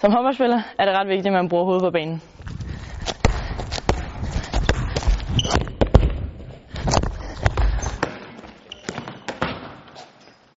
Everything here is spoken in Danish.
Som håndboldspiller er det ret vigtigt, at man bruger hovedet på banen.